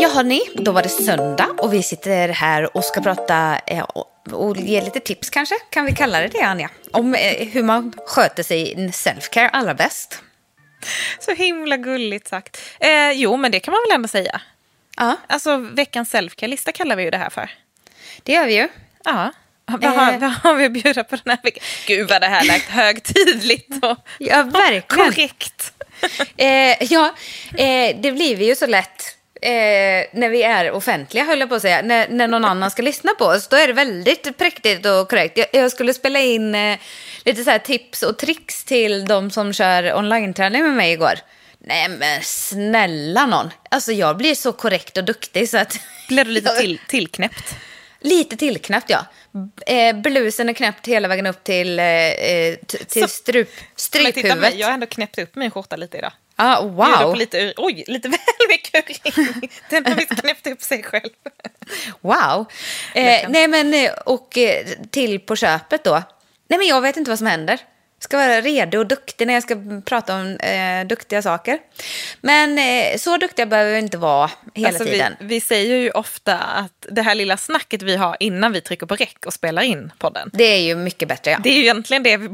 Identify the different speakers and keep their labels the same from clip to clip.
Speaker 1: Ja hörni, då var det söndag och vi sitter här och ska prata eh, och, ge lite tips kanske, kan vi kalla det det Anja? Om eh, hur man sköter sig i self-care allra bäst.
Speaker 2: Så himla gulligt sagt. Eh, jo, men det kan man väl ändå säga.
Speaker 1: Ja,
Speaker 2: Alltså veckans selfcare-lista kallar vi ju det här för.
Speaker 1: det gör vi ju.
Speaker 2: Ja. Vad har,
Speaker 1: Eh.
Speaker 2: vad har vi att bjuda på den här veckan? Gud vad det här lät högtidligt och
Speaker 1: Ja, verkligen.
Speaker 2: korrekt.
Speaker 1: Eh, ja, eh, det blir vi ju så lätt eh, när vi är offentliga, höll jag på att säga. När, när någon annan ska lyssna på oss, då är det väldigt präktigt och korrekt. Jag, jag skulle spela in eh, lite så tips och tricks till de som kör online-träning med mig igår. Nej men snälla någon. Alltså jag blir så korrekt och duktig så att...
Speaker 2: Blev du lite till, tillknäppt?
Speaker 1: Lite tillknäppt ja. Eh, blusen är knäppt hela vägen upp till, eh, eh, till
Speaker 2: Så-
Speaker 1: strup,
Speaker 2: Men titta
Speaker 1: stryphuvudet.
Speaker 2: mig, jag har ändå knäppt upp min skjorta lite idag.
Speaker 1: Ah, wow.
Speaker 2: På lite, oj, lite väl mycket urin. Den har visst knäppt upp sig själv.
Speaker 1: Wow. Eh, nej men, eh, och eh, till på köpet då. Nej men jag vet inte vad som händer. Ska vara redo och duktig när jag ska prata om eh, duktiga saker. Men eh, så duktiga behöver vi inte vara hela
Speaker 2: Alltså,
Speaker 1: tiden.
Speaker 2: Vi, vi säger ju ofta att det här lilla snacket vi har innan vi trycker på räck och spelar in podden.
Speaker 1: Det är ju mycket bättre ja.
Speaker 2: Det är ju egentligen det vi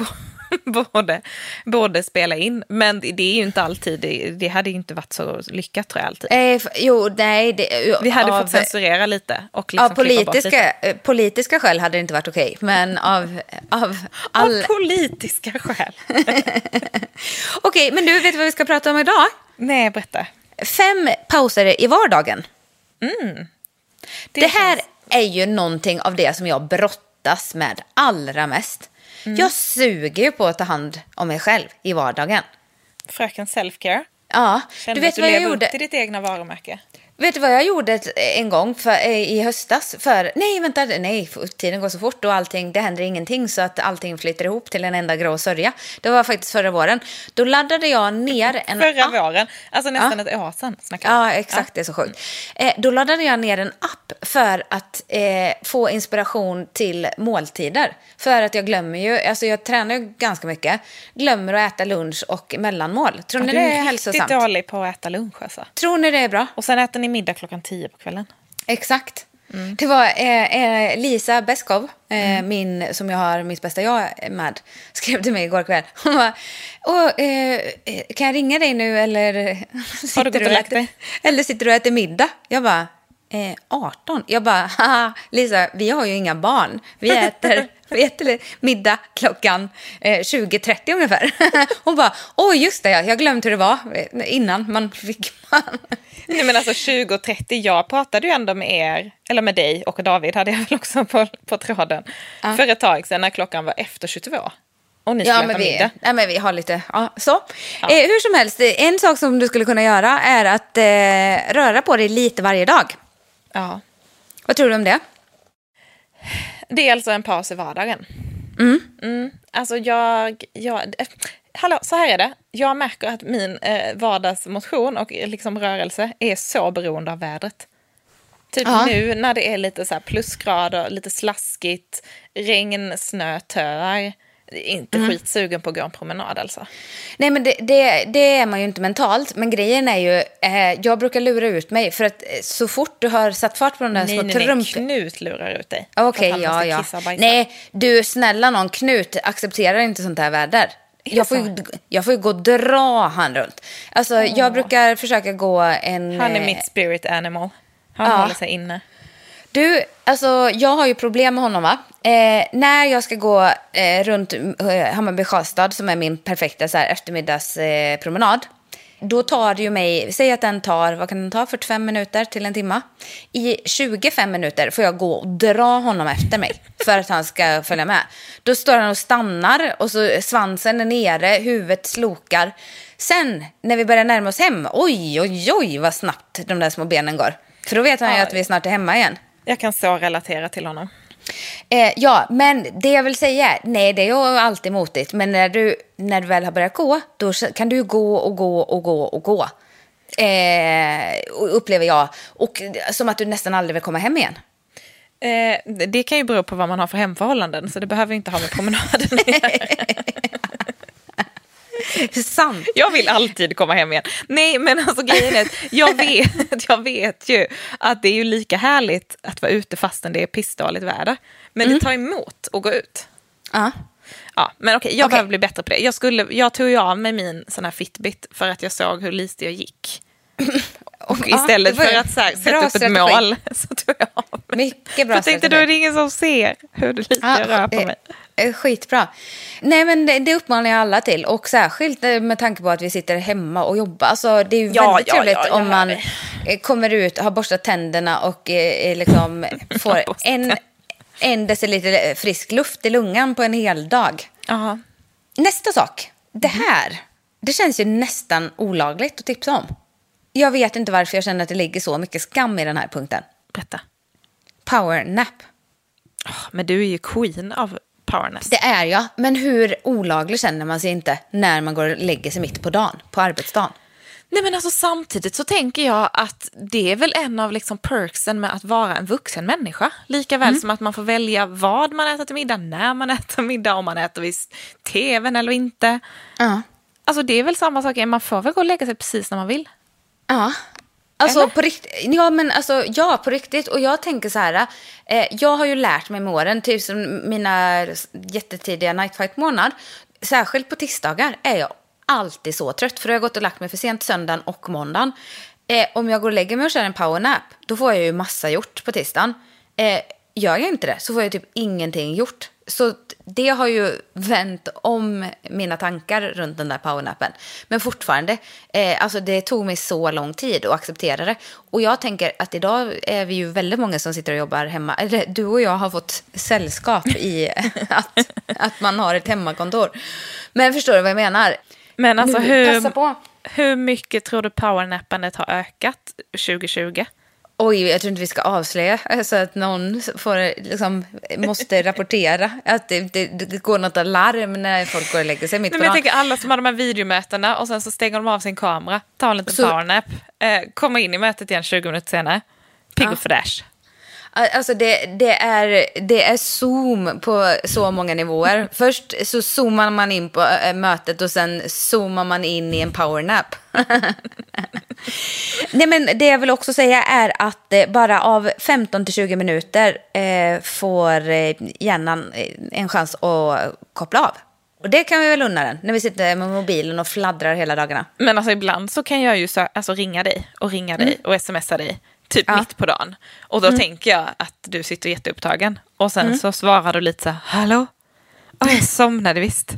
Speaker 2: borde, borde spela in. Men det det är ju inte alltid, det, det hade ju inte varit så lyckat tror jag alltid.
Speaker 1: Eh, jo, nej. Det,
Speaker 2: Vi hade
Speaker 1: av,
Speaker 2: fått censurera lite och liksom
Speaker 1: Av
Speaker 2: bort lite.
Speaker 1: politiska, eh, politiska skäl hade det inte varit okej. Men av, av all...
Speaker 2: Av politiska skäl.
Speaker 1: Okej, men du, vet vad vi ska prata om idag?
Speaker 2: Nej, berätta.
Speaker 1: Fem pauser i vardagen. Det, här
Speaker 2: känns-
Speaker 1: är ju någonting av det som jag brottas med allra mest.
Speaker 2: Mm.
Speaker 1: Jag suger ju på att ta hand om mig själv i vardagen.
Speaker 2: Fröken Selfcare.
Speaker 1: Ja,
Speaker 2: Kände
Speaker 1: du vet
Speaker 2: att du
Speaker 1: vad jag
Speaker 2: lever
Speaker 1: gjorde?
Speaker 2: upp till ditt egna varumärke.
Speaker 1: Vet du vad jag gjorde en gång för, eh, i höstas? För, nej, vänta, nej, tiden går så fort och allting, det händer ingenting så att allting flyter ihop till en enda grå sörja. Det var faktiskt förra våren. Då laddade jag ner en
Speaker 2: Förra
Speaker 1: app.
Speaker 2: våren, alltså nästan ett år sedan. snackar.
Speaker 1: Ja, exakt. Det är så sjukt. Eh, då laddade jag ner en app för att eh, få inspiration till måltider. För att jag glömmer ju, alltså jag tränar ju ganska mycket, glömmer att äta lunch och mellanmål. Tror ni
Speaker 2: Du
Speaker 1: det är
Speaker 2: är riktigt
Speaker 1: hälsosamt?
Speaker 2: dålig på att äta lunch alltså.
Speaker 1: Tror ni det är bra?
Speaker 2: Och sen äter ni middag klockan tio på kvällen.
Speaker 1: Exakt.
Speaker 2: Mm.
Speaker 1: Det var eh, eh, Lisa Beskov, eh, min, som jag har mitt bästa jag med, skrev till mig igår kväll. Hon bara, Åh, eh, eh, kan jag ringa dig nu eller sitter, du och
Speaker 2: lagt dig?
Speaker 1: eller sitter du och äter middag? Jag bara, eh, 18? Jag bara, haha, Lisa, vi har ju inga barn. Vi äter, vi äter middag klockan eh, 20.30 ungefär. Hon bara, åh just det, jag glömde hur det var eh, innan man fick man.
Speaker 2: Nej men alltså 20.30, jag pratade ju ändå med er, eller med dig och David hade jag väl också på, på tråden. För ett tag sedan när klockan var efter 22. Och ni
Speaker 1: Ja, men vi,
Speaker 2: middag.
Speaker 1: ja, men vi har lite... Ja, så. Eh, hur som helst, eh, en sak som du skulle kunna göra är att eh, röra på dig lite varje dag.
Speaker 2: Ja.
Speaker 1: Vad tror du om det?
Speaker 2: Det är alltså en paus i vardagen. Mm. Alltså jag, jag eh, hallå, så här är det. Jag märker att min eh, vardagsmotion och eh, liksom rörelse är så beroende av vädret. Typ
Speaker 1: Ja.
Speaker 2: nu när det är lite så plusgrader, lite slaskigt, regn, snö, töar. Inte skitsugen på att gå en promenad alltså.
Speaker 1: Nej, men det, det, det är man ju inte mentalt. Men grejen är ju, eh, jag brukar lura ut mig. För att eh, så fort du har satt fart på de där
Speaker 2: Nej,
Speaker 1: små
Speaker 2: nej, nej.
Speaker 1: trump...
Speaker 2: Knut lurar ut dig.
Speaker 1: Okej,
Speaker 2: han
Speaker 1: ja, ja. Nej, du snälla någon, Knut accepterar inte sånt här väder. Jag får, ju, jag får ju gå och dra han runt. Alltså, jag brukar försöka gå en...
Speaker 2: Han är
Speaker 1: eh,
Speaker 2: mitt spirit animal. Han
Speaker 1: Ja.
Speaker 2: håller sig inne.
Speaker 1: Du, alltså jag har ju problem med honom va. Eh, när jag ska gå eh, runt eh, Hammarby Sjöstad som är min perfekta så här, eftermiddagspromenad. Eh, då tar det ju mig, säg att den tar, vad kan den ta, 45 minuter till en timma. I 25 minuter får jag gå och dra honom efter mig för att han ska följa med. Då står han och stannar och så svansen är nere, huvudet slokar. Sen när vi börjar närma oss hem, oj, oj, oj vad snabbt de där små benen går. För då vet han ju att vi snart är hemma igen.
Speaker 2: Jag kan så relatera till honom.
Speaker 1: Eh, ja, men det jag vill säga, nej det är ju alltid motigt. Men när du, när du väl har börjat gå, då kan du gå och gå och gå och gå. Eh, upplever jag. Och som att du nästan aldrig vill komma hem igen.
Speaker 2: Eh, det kan ju bero på vad man har för hemförhållanden, så det behöver inte ha med promenaden att göra.
Speaker 1: Sant.
Speaker 2: Jag vill alltid komma hem igen. Nej, men alltså grejen är jag vet, jag vet ju att det är ju lika härligt att vara ute fastän det är pissdåligt väder. Men det tar emot att gå ut.
Speaker 1: Ja.
Speaker 2: Ja, men okej, jag
Speaker 1: Okej.
Speaker 2: behöver bli bättre på det. Jag, skulle, jag tog ju av mig min sån här Fitbit för att jag såg hur lite jag gick. Och
Speaker 1: Ja,
Speaker 2: istället
Speaker 1: det var
Speaker 2: för att här, sätta upp ett
Speaker 1: strategi.
Speaker 2: mål så tog jag av mig.
Speaker 1: Mycket bra
Speaker 2: Jag tänkte då är det ingen som ser hur lite jag rör på
Speaker 1: eh,
Speaker 2: mig.
Speaker 1: Eh, Skitbra. Nej, men det, det uppmanar jag alla till. Och särskilt eh, med tanke på att vi sitter hemma och jobbar. Alltså, det är ju
Speaker 2: Ja,
Speaker 1: väldigt
Speaker 2: ja,
Speaker 1: trevligt
Speaker 2: ja,
Speaker 1: om man eh, kommer ut, har borstat tänderna och eh, liksom får en, en deciliter frisk luft i lungan på en hel dag.
Speaker 2: Ja.
Speaker 1: Nästa sak. Det
Speaker 2: Mhm.
Speaker 1: här, det känns ju nästan olagligt att tipsa om. Jag vet inte varför jag känner att det ligger så mycket skam i den här punkten.
Speaker 2: Berätta.
Speaker 1: Powernap.
Speaker 2: Men du är ju queen av powerness.
Speaker 1: Det är jag, men hur olaglig känner man sig inte när man går och lägger sig mitt på dagen, på arbetsdagen?
Speaker 2: Nej men alltså samtidigt så tänker jag att det är väl en av liksom perksen med att vara en vuxen människa. Lika väl som att man får välja vad man äter till middag, när man äter middag, om man äter vid tvn eller inte.
Speaker 1: Ja.
Speaker 2: Alltså det är väl samma sak, man får väl gå och lägga sig precis när man vill.
Speaker 1: Ja. Alltså
Speaker 2: Eller?
Speaker 1: på riktigt, ja men alltså ja på riktigt och jag tänker så här, eh, jag har ju lärt mig med åren, typ som mina jättetidiga night fight månad särskilt på tisdagar är jag alltid så trött för då har jag gått och lagt mig för sent söndagen och måndagen. Eh, om jag går och lägger mig och kör en powernap, då får jag ju massa gjort på tisdagen. Eh, gör jag inte det så får jag typ ingenting gjort. Så det har ju vänt om mina tankar runt den där powernappen. Men fortfarande, eh, alltså det tog mig så lång tid att acceptera det. Och jag tänker att idag är vi ju väldigt många som sitter och jobbar hemma. Eller du och jag har fått sällskap i att, att man har ett hemmakontor. Men förstår du vad jag menar?
Speaker 2: Men alltså
Speaker 1: Nu,
Speaker 2: hur, hur mycket tror du powernappandet har ökat 2020?
Speaker 1: Oj, jag tror inte vi ska avslöja så att någon får, liksom, måste rapportera att det, det, det går något alarm när folk går och lägger sig mitt på
Speaker 2: men jag
Speaker 1: dagen.
Speaker 2: tänker alla som har de här videomötena och sen så stänger de av sin kamera, tar en liten
Speaker 1: Så-
Speaker 2: powernap, eh, kommer in i mötet igen 20 minuter senare, pigg och fräsch.
Speaker 1: Alltså det, det, är, det är zoom på så många nivåer. Först så zoomar man in på äh, mötet och sen zoomar man in i en powernap. Nej men det jag vill också säga är att eh, bara av 15 till 20 minuter eh, får eh, hjärnan eh, en chans att koppla av. Och det kan vi väl unna den när vi sitter med mobilen och fladdrar hela dagarna.
Speaker 2: Men alltså ibland så kan jag ju så, alltså, ringa dig och ringa dig och smsa dig typ
Speaker 1: Ja.
Speaker 2: mitt på dagen. Och då tänker jag att du sitter jätteupptagen. Och sen så svarar du lite så här, hallå? Ja, jag somnade visst.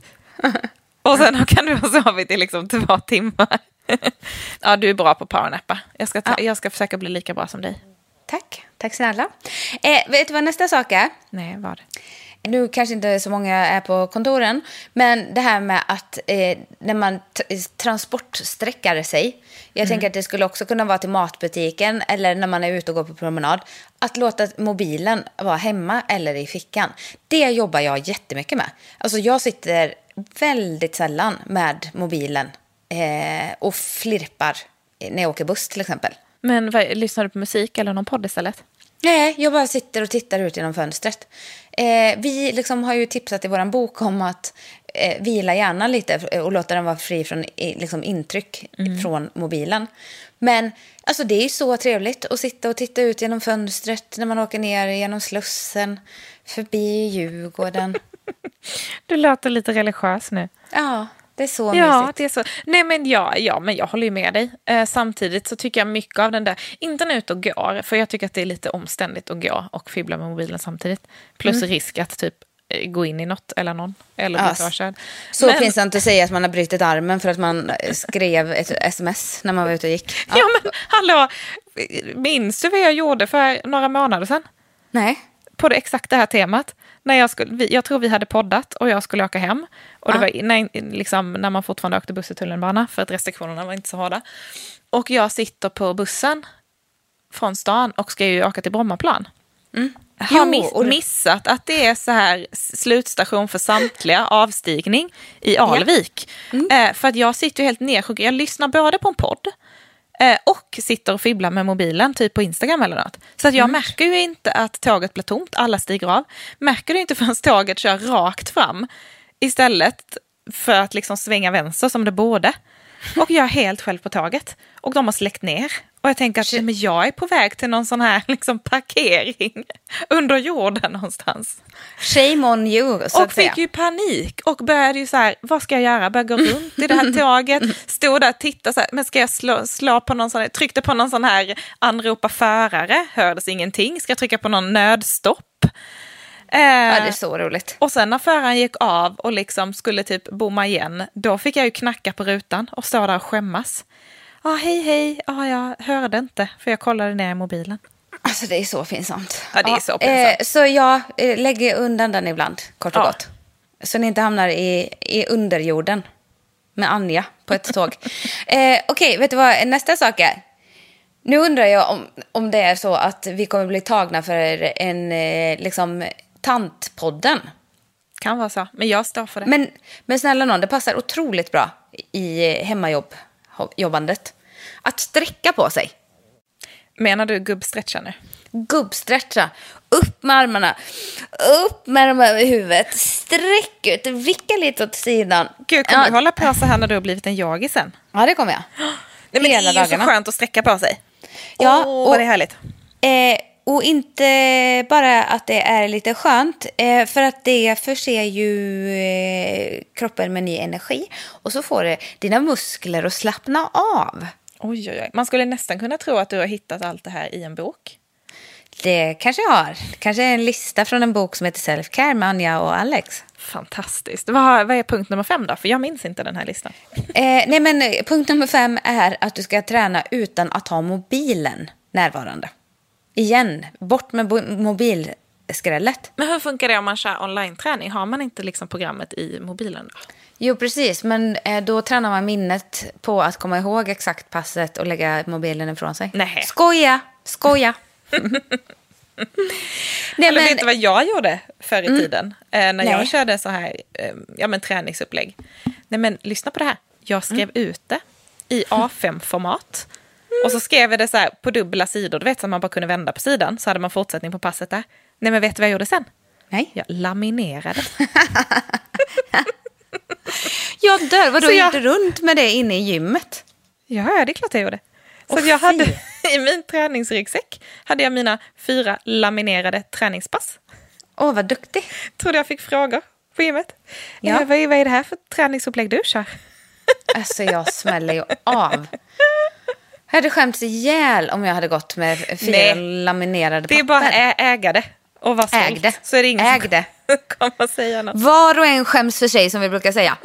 Speaker 2: och sen kan du ha sovit i liksom två timmar. ja, du är bra på powernappa. Jag ska, ta, jag ska försöka bli lika bra som dig.
Speaker 1: Tack, tack snälla. Eh, vet du vad nästa sak är?
Speaker 2: Nej, vad?
Speaker 1: Nu kanske inte så många är på kontoren, men det här med att eh, när man transportsträckar sig, jag tänker att det skulle också kunna vara till matbutiken eller när man är ute och går på promenad, att låta mobilen vara hemma eller i fickan. Det jobbar jag jättemycket med. Alltså jag sitter väldigt sällan med mobilen eh, och flirpar när jag åker buss till exempel.
Speaker 2: Men vad, lyssnar du på musik eller någon podd istället?
Speaker 1: Nej, jag bara sitter och tittar ut genom fönstret. Eh, vi liksom har ju tipsat i vår bok om att eh, vila hjärnan lite och låta den vara fri från liksom, intryck från mobilen. Men alltså, det är ju så trevligt att sitta och titta ut genom fönstret när man åker ner genom Slussen, förbi Djurgården.
Speaker 2: Du låter lite religiös nu.
Speaker 1: Ja, det är så
Speaker 2: Ja,
Speaker 1: mysigt.
Speaker 2: det är så. Nej, men ja, ja, men jag håller ju med dig. Eh, samtidigt så tycker jag mycket av den där, inte när jag är ute och går, för jag tycker att det är lite omständigt att gå och fibbla med mobilen samtidigt. Plus risk att typ eh, gå in i något eller någon. Eller
Speaker 1: Ja,
Speaker 2: bli påkörd.
Speaker 1: Så
Speaker 2: Men-
Speaker 1: pinsamt att säga att man har brutit armen för att man skrev ett sms när man var ute och gick.
Speaker 2: Ja. men hallå, minns du vad jag gjorde för några månader sedan?
Speaker 1: Nej.
Speaker 2: På det exakt det här temat. När jag, skulle, vi, jag tror vi hade poddat och jag skulle åka hem. Och det
Speaker 1: Ja.
Speaker 2: var när, liksom, när man fortfarande åkte buss i tunnelbana för att restriktionerna var inte så hårda. Och jag sitter på bussen från stan och ska ju åka till Brommaplan. Har
Speaker 1: Jo,
Speaker 2: miss, missat att det är så här slutstation för samtliga avstigning i Alvik. Eh, för att jag sitter ju helt nedsjunken. Jag lyssnar både på en podd eh, och sitter och fibblar med mobilen, typ på Instagram eller något. Så att jag märker ju inte att tåget blir tomt, alla stiger av. Märker det inte förrän tåget kör rakt fram istället för att liksom svänga vänster som det borde. Och jag är helt själv på tåget. Och de har släckt ner. Och jag tänker att men jag är på väg till någon sån här liksom parkering under jorden någonstans.
Speaker 1: Shame on you, så
Speaker 2: Och
Speaker 1: att säga.
Speaker 2: fick ju panik och började ju så här, vad ska jag göra? Började gå runt i det här tåget, stod där och tittade så här, men ska jag slå, slå på någon sån här, tryckte på någon sån här anropa förare, hördes ingenting, ska jag trycka på någon nödstopp? Eh,
Speaker 1: Ja, det är så roligt.
Speaker 2: och sen när föraren gick av och liksom skulle typ bomma igen, då fick jag ju knacka på rutan och stå där och skämmas. Ja, ah, hej hej, ah, jag hörde inte för jag kollade ner i mobilen.
Speaker 1: Alltså det är så pinsamt.
Speaker 2: Ja, det är så pinsamt.
Speaker 1: Eh, så jag eh, lägger undan den ibland, kort och
Speaker 2: Ja.
Speaker 1: gott. Så ni inte hamnar i, i underjorden med Anja på ett tåg. eh, Okej, vet du vad nästa sak är? Nu undrar jag om, om det är så att vi kommer bli tagna för en, eh, liksom, tantpodden.
Speaker 2: Kan vara så, men jag står för det.
Speaker 1: Men, men snälla någon, det passar otroligt bra i eh, hemmajobb, ho- jobbandet. Att sträcka på sig.
Speaker 2: Menar du gubbstretcha nu?
Speaker 1: Gubbstretcha. Upp med armarna. Upp med dem över huvudet. Sträck ut. Vicka lite åt sidan.
Speaker 2: Gud, kommer
Speaker 1: ja,
Speaker 2: du hålla på så här när du har blivit en yogi sen?
Speaker 1: Ja, det kommer jag.
Speaker 2: Nej, men
Speaker 1: Hela
Speaker 2: det är ju så
Speaker 1: dagarna.
Speaker 2: skönt att sträcka på sig.
Speaker 1: Ja,
Speaker 2: Åh,
Speaker 1: och-
Speaker 2: det är härligt.
Speaker 1: Eh, och inte bara att det är lite skönt, eh, för att det förser ju eh, kroppen med ny energi. Och så får det dina muskler att slappna av.
Speaker 2: Oj, oj, oj. Man skulle nästan kunna tro att du har hittat allt det här i en bok.
Speaker 1: Det kanske jag har. Kanske en lista från en bok som heter Self-Care med Anja och Alex.
Speaker 2: Fantastiskt. Vad, vad är punkt nummer fem då? För jag minns inte den här listan.
Speaker 1: Eh, nej men eh, punkt nummer fem är att du ska träna utan att ha mobilen närvarande. Igen, bort med mobilskrället.
Speaker 2: Men hur funkar det om man kör online-träning? Har man inte liksom programmet i mobilen då?
Speaker 1: Jo, precis. Men eh, då tränar man minnet på att komma ihåg exakt passet och lägga mobilen ifrån sig.
Speaker 2: Nähä.
Speaker 1: Skoja! Skoja! Nej,
Speaker 2: Eller
Speaker 1: men,
Speaker 2: vet du vad jag gjorde förr i tiden? Eh, när
Speaker 1: Nej.
Speaker 2: jag körde så här eh, ja, men träningsupplägg. Nej men lyssna på det här. Jag skrev ut det i A5-format. Och så skrev jag det så här på dubbla sidor. Du vet så att man bara kunde vända på sidan. Så hade man fortsättning på passet där. Nej men vet du vad jag gjorde sen?
Speaker 1: Nej.
Speaker 2: Jag laminerade.
Speaker 1: Jag dör. Vadå,
Speaker 2: Så
Speaker 1: gick du runt med det inne i gymmet?
Speaker 2: Ja, det är klart jag gjorde. Så att jag hade i min träningsryggsäck hade jag mina fyra laminerade träningspass.
Speaker 1: Åh, vad duktig.
Speaker 2: Trodde jag fick frågor på gymmet.
Speaker 1: Ja.
Speaker 2: Ja. Vad, är, vad är det här för träningsupplägg du kör?
Speaker 1: Alltså, jag smäller ju av. Jag hade skämts ihjäl om jag hade gått med fyra
Speaker 2: Nej.
Speaker 1: laminerade
Speaker 2: Det är
Speaker 1: papper.
Speaker 2: bara ä- äga det och vara stolt.
Speaker 1: Ägde.
Speaker 2: Så är det ingen
Speaker 1: Ägde.
Speaker 2: som kommer säga något.
Speaker 1: Var och en skäms för sig, som vi brukar säga.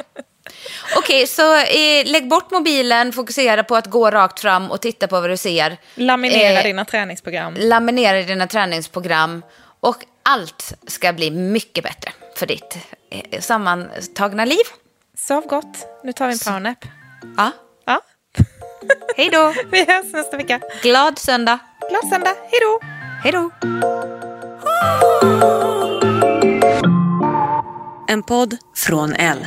Speaker 1: Okej, så eh, lägg bort mobilen, fokusera på att gå rakt fram och titta på vad du ser.
Speaker 2: Laminera
Speaker 1: Eh,
Speaker 2: dina träningsprogram.
Speaker 1: Laminera dina träningsprogram och allt ska bli mycket bättre för ditt eh, sammantagna liv.
Speaker 2: Sov gott. Nu tar vi en powernap.
Speaker 1: Ja,
Speaker 2: Ja.
Speaker 1: hej då.
Speaker 2: Vi hörs nästa vecka.
Speaker 1: Glad söndag.
Speaker 2: Glad söndag. Hej då!
Speaker 1: Hej då.
Speaker 3: En podd från L.